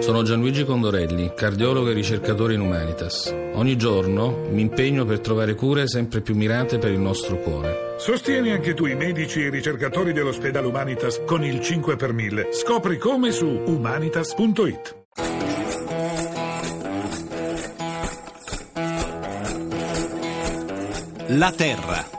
Sono Gianluigi Condorelli, cardiologo e ricercatore in Humanitas. Ogni giorno mi impegno per trovare cure sempre più mirate per il nostro cuore. Sostieni anche tu i medici e i ricercatori dell'ospedale Humanitas con il 5 per 1000. Scopri come su humanitas.it. La Terra.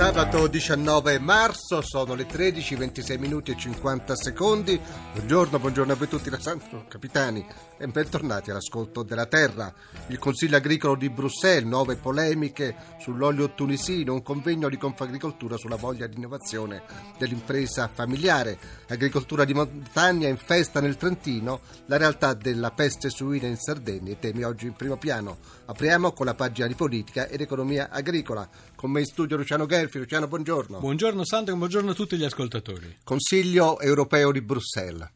Sabato 19 marzo sono le 13, 26 minuti e 50 secondi. Buongiorno, buongiorno a voi tutti, la Santo Capitani e bentornati all'ascolto della Terra. Il Consiglio agricolo di Bruxelles, nuove polemiche sull'olio tunisino, un convegno di Confagricoltura sulla voglia di innovazione dell'impresa familiare, agricoltura di montagna in festa nel Trentino, la realtà della peste suina in Sardegna, i temi oggi in primo piano. Apriamo con la pagina di politica ed economia agricola. Con me in studio Luciano Gelfi. Luciano, buongiorno. Buongiorno Sandro, buongiorno a tutti gli ascoltatori. Consiglio europeo di Bruxelles.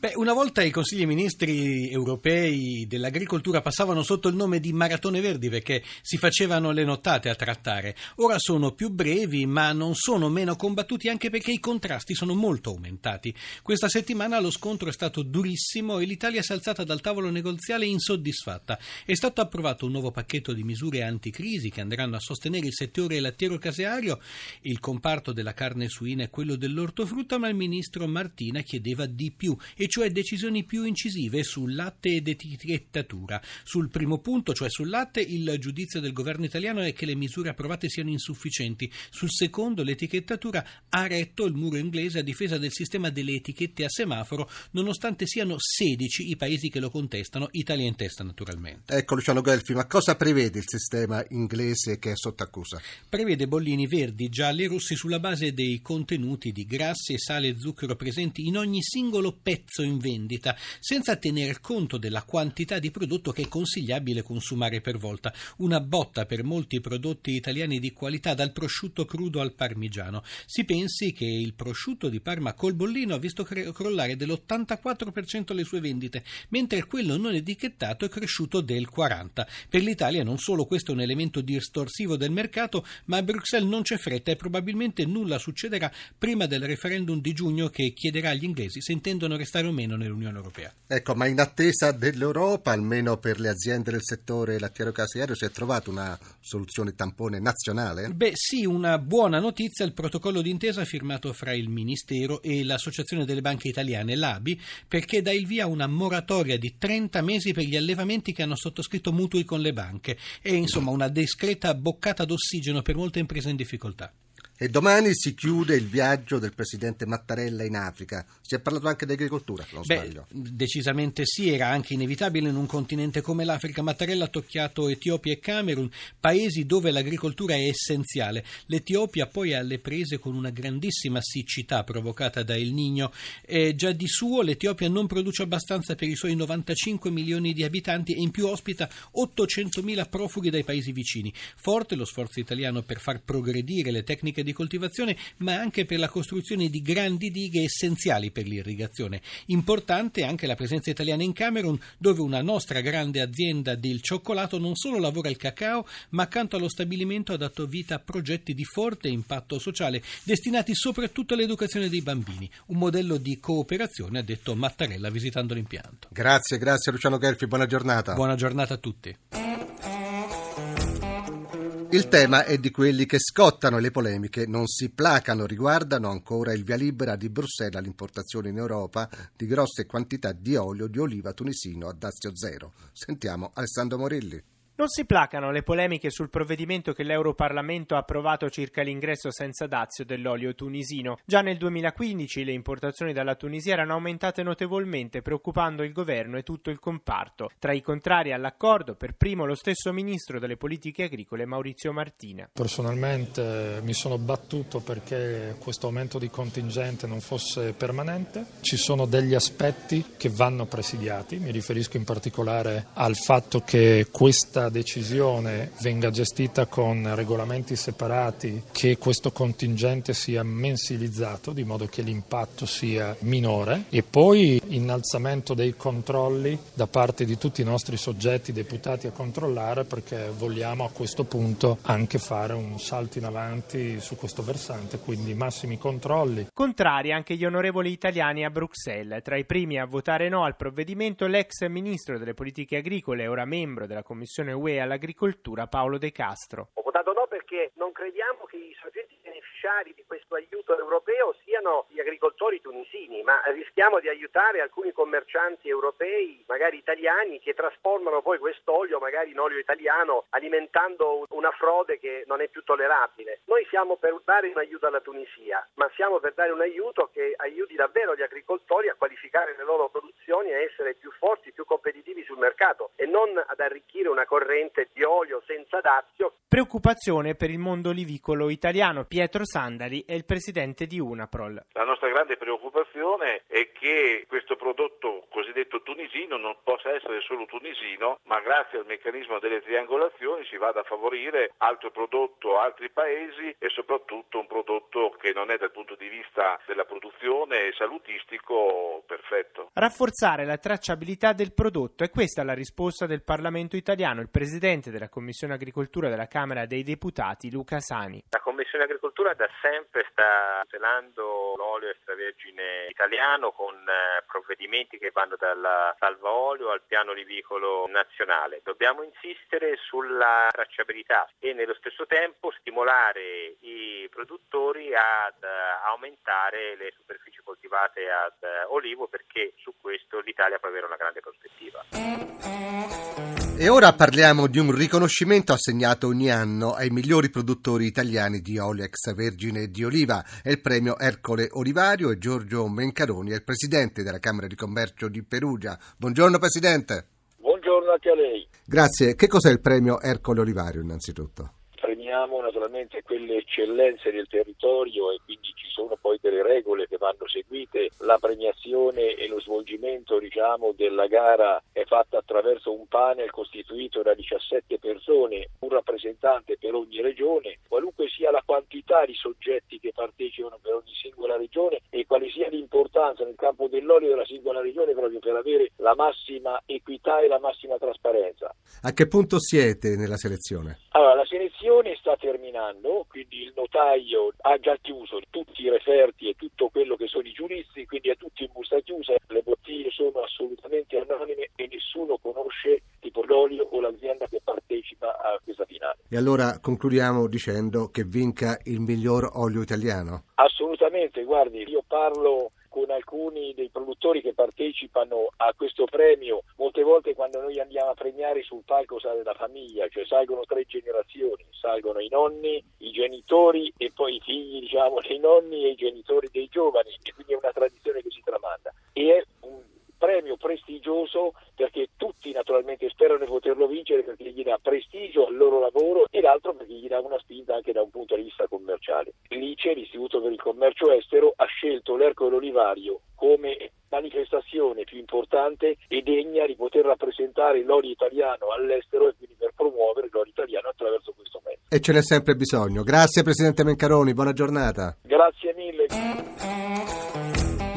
Beh, una volta i consigli ministri europei dell'agricoltura passavano sotto il nome di maratone verdi perché si facevano le nottate a trattare. Ora sono più brevi, ma non sono meno combattuti anche perché i contrasti sono molto aumentati. Questa settimana lo scontro è stato durissimo e l'Italia si è alzata dal tavolo negoziale insoddisfatta. È stato approvato un nuovo pacchetto di misure anticrisi che andranno a sostenere il settore lattiero-caseario, il comparto della carne suina e quello dell'ortofrutta, ma il ministro Martina chiedeva di più e cioè decisioni più incisive sul latte ed etichettatura. Sul primo punto, cioè sul latte, il giudizio del governo italiano è che le misure approvate siano insufficienti. Sul secondo, l'etichettatura ha retto il muro inglese a difesa del sistema delle etichette a semaforo, nonostante siano 16 i paesi che lo contestano, Italia in testa naturalmente. Ecco Luciano Gelfi, ma cosa prevede il sistema inglese che è sotto accusa? Prevede bollini verdi, gialli e rossi sulla base dei contenuti di grassi, sale e zucchero presenti in ogni singolo pezzo prezzo in vendita, senza tener conto della quantità di prodotto che è consigliabile consumare per volta. Una botta per molti prodotti italiani di qualità, dal prosciutto crudo al parmigiano. Si pensi che il prosciutto di Parma col bollino ha visto crollare dell'84% le sue vendite, mentre quello non etichettato è cresciuto del 40%. Per l'Italia non solo questo è un elemento distorsivo del mercato, ma a Bruxelles non c'è fretta e probabilmente nulla succederà prima del referendum di giugno che chiederà agli inglesi se intendono restare o meno nell'Unione Europea. Ecco, ma in attesa dell'Europa, almeno per le aziende del settore lattiero-caseario, si è trovata una soluzione tampone nazionale? Beh sì, una buona notizia, il protocollo d'intesa firmato fra il Ministero e l'Associazione delle Banche Italiane, l'ABI, perché dà il via a una moratoria di 30 mesi per gli allevamenti che hanno sottoscritto mutui con le banche e insomma una discreta boccata d'ossigeno per molte imprese in difficoltà. E domani si chiude il viaggio del presidente Mattarella in Africa. Si è parlato anche di agricoltura, se non Beh, sbaglio. Decisamente sì, era anche inevitabile in un continente come l'Africa. Mattarella ha tocchiato Etiopia e Camerun, paesi dove l'agricoltura è essenziale. L'Etiopia poi è alle prese con una grandissima siccità provocata da El Niño. E già di suo l'Etiopia non produce abbastanza per i suoi 95 milioni di abitanti e in più ospita 800.000 profughi dai paesi vicini. Forte lo sforzo italiano per far progredire le tecniche di di coltivazione, ma anche per la costruzione di grandi dighe essenziali per l'irrigazione. Importante anche la presenza italiana in Camerun, dove una nostra grande azienda del cioccolato non solo lavora il cacao, ma accanto allo stabilimento ha dato vita a progetti di forte impatto sociale, destinati soprattutto all'educazione dei bambini. Un modello di cooperazione, ha detto Mattarella visitando l'impianto. Grazie, grazie Luciano Gelfi, buona giornata. Buona giornata a tutti. Il tema è di quelli che scottano le polemiche non si placano, riguardano ancora il via libera di Bruxelles all'importazione in Europa di grosse quantità di olio di oliva tunisino a dazio zero. Sentiamo Alessandro Morilli. Non si placano le polemiche sul provvedimento che l'Europarlamento ha approvato circa l'ingresso senza dazio dell'olio tunisino. Già nel 2015 le importazioni dalla Tunisia erano aumentate notevolmente, preoccupando il governo e tutto il comparto. Tra i contrari all'accordo, per primo lo stesso ministro delle politiche agricole Maurizio Martina. Personalmente mi sono battuto perché questo aumento di contingente non fosse permanente. Ci sono degli aspetti che vanno presidiati, mi riferisco in particolare al fatto che questa decisione venga gestita con regolamenti separati, che questo contingente sia mensilizzato di modo che l'impatto sia minore e poi innalzamento dei controlli da parte di tutti i nostri soggetti deputati a controllare perché vogliamo a questo punto anche fare un salto in avanti su questo versante, quindi massimi controlli. Contrari anche gli onorevoli italiani a Bruxelles. Tra i primi a votare no al provvedimento l'ex ministro delle politiche agricole, ora membro della Commissione UE all'agricoltura, Paolo De Castro. Ho votato no perché non crediamo che i soggetti beneficiari di questo aiuto europeo siano gli agricoltori tunisini, ma rischiamo di aiutare alcuni commercianti europei, magari italiani, che trasformano poi quest'olio magari in olio italiano, alimentando una frode che non è più tollerabile. Noi siamo per dare un aiuto alla Tunisia, ma siamo per dare un aiuto che aiuti davvero gli agricoltori a qualificare le loro produzioni e a essere più forti, più competitivi sul mercato e non ad arricchire una corrente di olio senza dazio. Preoccupazione per il mondo olivicolo italiano. Pietro Sandali è il presidente di Unaprol. La nostra grande preoccupazione è che questo prodotto cosiddetto tunisino non possa essere solo tunisino, ma grazie al meccanismo delle triangolazioni si vada a favorire altro prodotto, altri paesi e soprattutto un prodotto che non è dal punto di vista della produzione salutistico perfetto. Rafforzare la tracciabilità del prodotto è questa la risposta del Parlamento italiano. Il presidente della Commissione Agricoltura della Camera dei Deputati, Luca Sani. La Commissione Agricoltura da sempre sta tutelando l'olio extravergine italiano con eh, provvedimenti che vanno dalla salva olio al piano olivicolo nazionale. Dobbiamo insistere sulla tracciabilità e nello stesso tempo stimolare i produttori ad eh, aumentare le superfici coltivate ad eh, olivo perché su questo l'Italia può avere una grande prospettiva. E ora parliamo di un riconoscimento assegnato ogni anno ai migliori produttori italiani di olio extravergine di oliva. È il premio Ercole Olivario e Giorgio Mencaroni è il presidente della Camera di Commercio di Perugia. Buongiorno Presidente. Buongiorno anche a lei. Grazie. Che cos'è il premio Ercole Olivario innanzitutto? Premiamo naturalmente quelle eccellenze del territorio e quindi ci sono poi delle regole che vanno seguite. La premiazione e lo svolgimento diciamo, della gara è fatta attraverso un panel costituito da 17 persone, un rappresentante per ogni regione, qualunque sia la quantità di soggetti che partecipano per ogni singola regione e quale sia l'importanza nel campo dell'olio della singola regione proprio per avere la massima equità e la massima trasparenza. A che punto siete nella selezione? Allora, la selezione sta terminando, quindi il notaio ha già chiuso tutti i referti e tutto quello che sono i giudizi, quindi è tutto in busta chiusa, le bottiglie sono assolutamente anonime e nessuno conosce tipo l'olio o l'azienda che partecipa a questa finale. E allora concludiamo dicendo che vinca il miglior olio italiano? Assolutamente, guardi, io parlo con alcuni dei produttori che partecipano a questo premio, molte volte quando noi andiamo a premiare sul palco sale la famiglia, cioè salgono tre generazioni, salgono i nonni, i genitori e poi i figli diciamo dei nonni e i genitori dei giovani e quindi è una tradizione che si tramanda. E è un premio prestigioso perché tutti naturalmente sperano di poterlo vincere perché gli dà prestigio al loro lavoro e l'altro perché gli dà una spinta anche da un punto di vista commerciale. L'ICE, l'Istituto per il Commercio Estero, ha scelto l'Ercole Olivario come manifestazione più importante e degna di poter rappresentare l'olio italiano all'estero e quindi per promuovere l'olio italiano attraverso questo mezzo. E ce n'è sempre bisogno. Grazie Presidente Mencaroni, buona giornata. Grazie mille.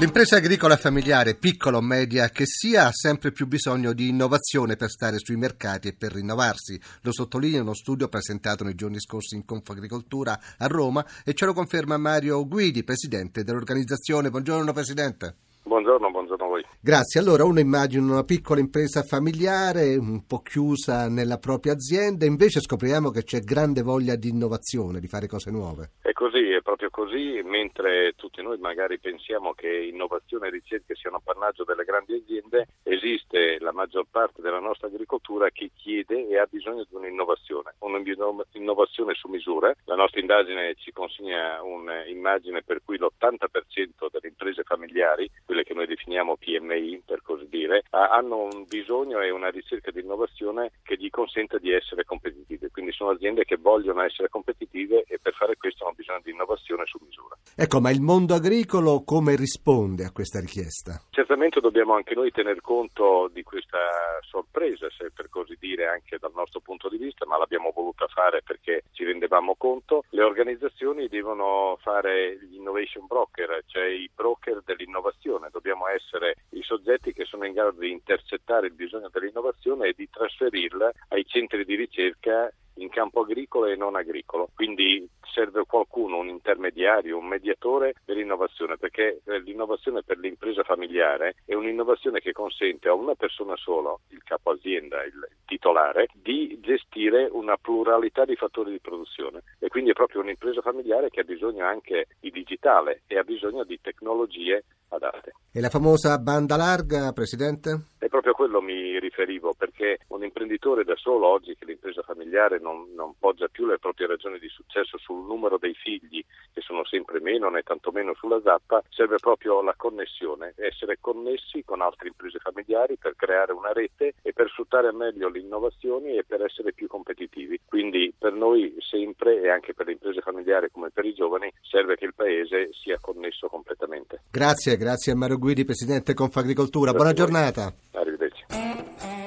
L'impresa agricola familiare, piccola o media che sia, ha sempre più bisogno di innovazione per stare sui mercati e per rinnovarsi. Lo sottolinea uno studio presentato nei giorni scorsi in Confagricoltura a Roma e ce lo conferma Mario Guidi, presidente dell'organizzazione. Buongiorno Presidente. Buongiorno, buongiorno voi. Grazie. Allora, uno immagina una piccola impresa familiare, un po' chiusa nella propria azienda, invece scopriamo che c'è grande voglia di innovazione, di fare cose nuove. È così, è proprio così, mentre tutti noi magari pensiamo che innovazione e ricerca siano appannaggio delle grandi aziende, esiste la maggior parte della nostra agricoltura che chiede e ha bisogno di un'innovazione, un'innovazione su misura. La nostra indagine ci consegna un'immagine per cui l'80% delle imprese familiari, quelle che noi definiamo PMI per così dire, hanno un bisogno e una ricerca di innovazione che gli consenta di essere competitive. Quindi sono aziende che vogliono essere competitive e per fare questo hanno bisogno bisogno di innovazione su misura. Ecco, ma il mondo agricolo come risponde a questa richiesta? Certamente dobbiamo anche noi tener conto di questa sorpresa, se per così dire, anche dal nostro punto di vista, ma l'abbiamo voluta fare perché ci rendevamo conto. Le organizzazioni devono fare gli innovation broker, cioè i broker dell'innovazione. Dobbiamo essere i soggetti che sono in grado di intercettare il bisogno dell'innovazione e di trasferirla ai centri di ricerca in campo agricolo e non agricolo. Quindi serve qualcuno, un intermediario, un mediatore dell'innovazione, perché eh, l'innovazione per l'impresa familiare è un'innovazione che consente a una persona sola, il capo azienda, il titolare, di gestire una pluralità di fattori di produzione e quindi è proprio un'impresa familiare che ha bisogno anche di digitale e ha bisogno di tecnologie adatte. E la famosa banda larga, Presidente? È proprio a quello mi riferivo, perché un imprenditore da solo oggi che l'impresa familiare non, non poggia più le proprie ragioni di successo sul numero dei figli, che sono sempre meno né tantomeno sulla zappa, serve proprio la connessione, essere connessi con altre imprese familiari per creare una rete e per sfruttare meglio le innovazioni e per essere più competitivi. Quindi per noi sempre e anche per le imprese familiari come per i giovani serve che il Paese sia connesso completamente. Grazie, grazie a Mario Guidi, Presidente Confagricoltura. Buona giornata. Arrivederci.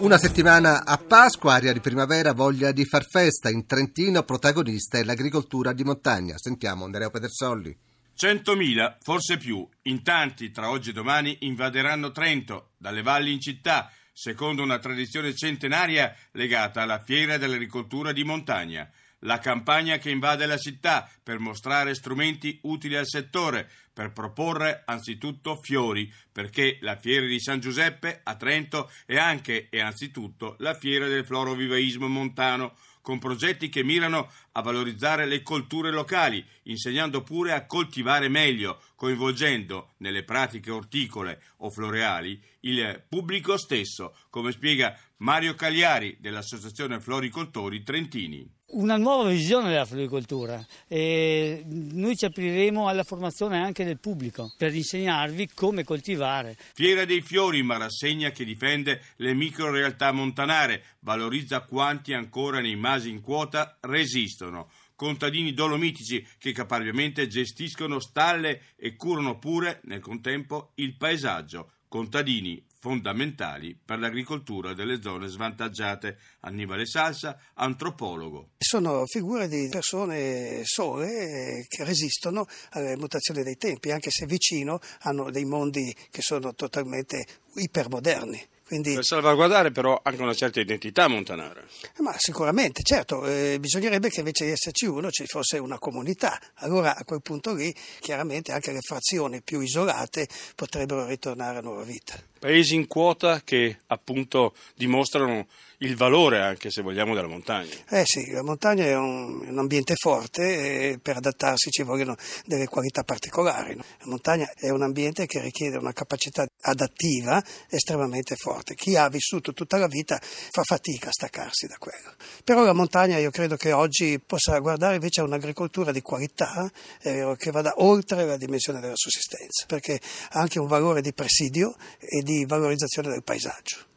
Una settimana a Pasqua, aria di primavera, voglia di far festa. In Trentino protagonista è l'agricoltura di montagna. Sentiamo Andrea Pedersolli. 100.000, forse più, in tanti tra oggi e domani invaderanno Trento, dalle valli in città, secondo una tradizione centenaria legata alla fiera dell'agricoltura di montagna. La campagna che invade la città per mostrare strumenti utili al settore, per proporre anzitutto fiori, perché la fiera di San Giuseppe a Trento è anche e anzitutto la fiera del florovivaismo montano, con progetti che mirano a valorizzare le colture locali, insegnando pure a coltivare meglio, coinvolgendo nelle pratiche orticole o floreali il pubblico stesso, come spiega Mario Cagliari dell'Associazione Floricoltori Trentini una nuova visione della floricoltura e noi ci apriremo alla formazione anche del pubblico per insegnarvi come coltivare. Fiera dei Fiori, ma rassegna che difende le micro realtà montanare, valorizza quanti ancora nei masi in quota resistono. Contadini dolomitici che caparbiamente gestiscono stalle e curano pure nel contempo il paesaggio. Contadini fondamentali per l'agricoltura delle zone svantaggiate. Annibale Salsa, antropologo. Sono figure di persone sole che resistono alle mutazioni dei tempi, anche se vicino hanno dei mondi che sono totalmente ipermoderni. Quindi, per salvaguardare però anche una certa identità montanara. Ma sicuramente, certo, eh, bisognerebbe che invece di esserci uno ci fosse una comunità. Allora a quel punto lì chiaramente anche le frazioni più isolate potrebbero ritornare a nuova vita. Paesi in quota che appunto dimostrano il valore anche se vogliamo della montagna. Eh sì, la montagna è un, un ambiente forte e per adattarsi ci vogliono delle qualità particolari. No? La montagna è un ambiente che richiede una capacità adattiva estremamente forte. Chi ha vissuto tutta la vita fa fatica a staccarsi da quello. Però la montagna io credo che oggi possa guardare invece a un'agricoltura di qualità eh, che vada oltre la dimensione della sussistenza, perché ha anche un valore di presidio e di valorizzazione del paesaggio.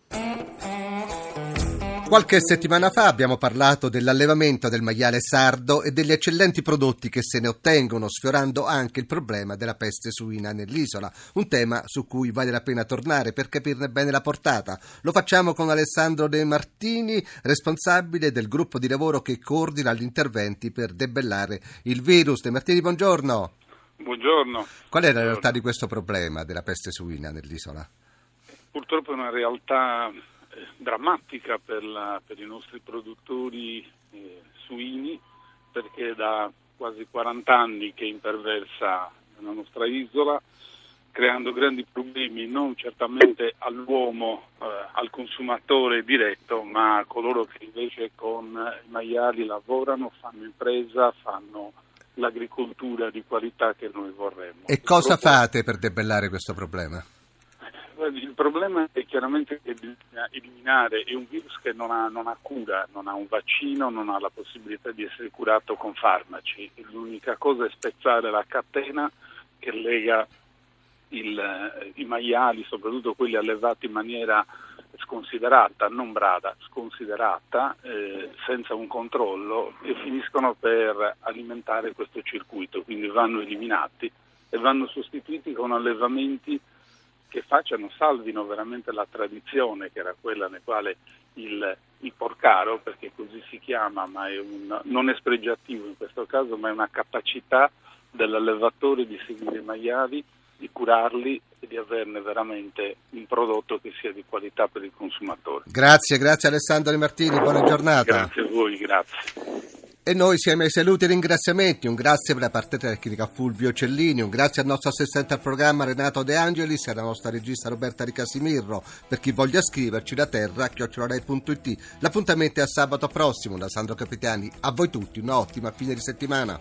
Qualche settimana fa abbiamo parlato dell'allevamento del maiale sardo e degli eccellenti prodotti che se ne ottengono, sfiorando anche il problema della peste suina nell'isola, un tema su cui vale la pena tornare per capirne bene la portata. Lo facciamo con Alessandro De Martini, responsabile del gruppo di lavoro che coordina gli interventi per debellare il virus. De Martini, buongiorno. Buongiorno. Qual è la realtà di questo problema della peste suina nell'isola? Purtroppo è una realtà drammatica per, la, per, i nostri produttori eh, suini perché da quasi 40 anni che imperversa nella nostra isola creando grandi problemi non certamente all'uomo, eh, al consumatore diretto, ma a coloro che invece con i maiali lavorano, fanno impresa, fanno l'agricoltura di qualità che noi vorremmo. E cosa fate per debellare questo problema? Il problema è chiaramente che bisogna eliminare, è un virus che non ha, non ha, cura, non ha un vaccino, non ha la possibilità di essere curato con farmaci. L'unica cosa è spezzare la catena che lega il, i maiali, soprattutto quelli allevati in maniera sconsiderata, non brada, sconsiderata, eh, senza un controllo e finiscono per alimentare questo circuito, quindi vanno eliminati e vanno sostituiti con allevamenti che facciano, salvino veramente la tradizione che era quella nel quale il, il porcaro, perché così si chiama, ma è un, non è spregiativo in questo caso, ma è una capacità dell'allevatore di seguire i maiali, di curarli e di averne veramente un prodotto che sia di qualità per il consumatore. Grazie, grazie Alessandro Martini, buona giornata. Grazie a voi, grazie. E noi siamo ai saluti e ringraziamenti. Un grazie per la parte tecnica Fulvio Cellini, un grazie al nostro assistente al programma Renato De Angelis e alla nostra regista Roberta Di Casimirro. Per chi voglia scriverci da terra, chiocciolarei.it. L'appuntamento è a sabato prossimo da Sandro Capitani. A voi tutti un'ottima fine di settimana.